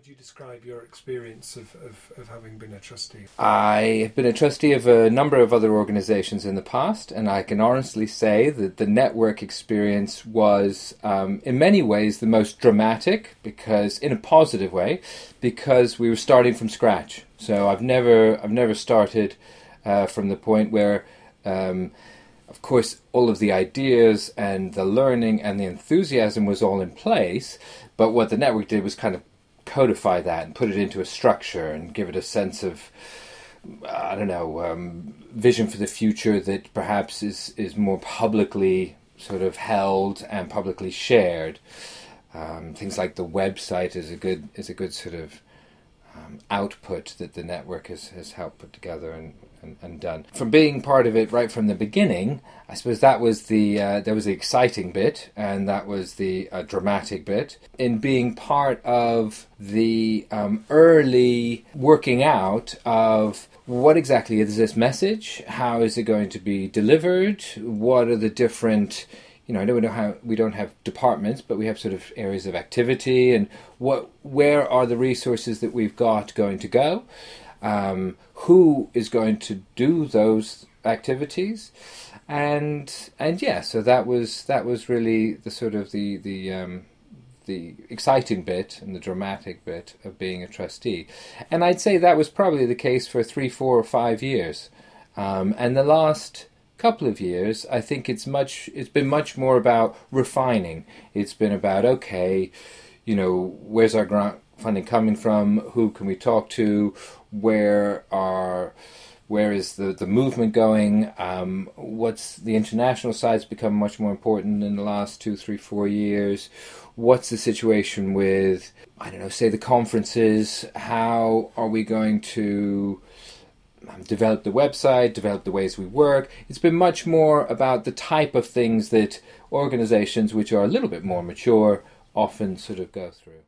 would you describe your experience of, of, of having been a trustee? I have been a trustee of a number of other organizations in the past, and I can honestly say that the network experience was, um, in many ways, the most dramatic because, in a positive way, because we were starting from scratch. So I've never, I've never started uh, from the point where. Um, of course, all of the ideas and the learning and the enthusiasm was all in place, but what the network did was kind of codify that and put it into a structure and give it a sense of I don't know um, vision for the future that perhaps is is more publicly sort of held and publicly shared. Um, things like the website is a good is a good sort of um, output that the network has, has helped put together and, and, and, done. From being part of it right from the beginning, I suppose that was the uh, that was the exciting bit, and that was the uh, dramatic bit. In being part of the um, early working out of what exactly is this message? How is it going to be delivered? What are the different you know, I don't know how we don't have departments, but we have sort of areas of activity and what where are the resources that we've got going to go? Um, who is going to do those activities? And and yeah, so that was that was really the sort of the the um, the exciting bit and the dramatic bit of being a trustee. And I'd say that was probably the case for three, four, or five years. Um, and the last couple of years, I think it's much it's been much more about refining. It's been about okay, you know, where's our grant funding coming from? Who can we talk to? Where are where is the, the movement going? Um, what's the international side's become much more important in the last two, three, four years? What's the situation with, I don't know, say the conferences? How are we going to um, develop the website, develop the ways we work. It's been much more about the type of things that organizations which are a little bit more mature often sort of go through.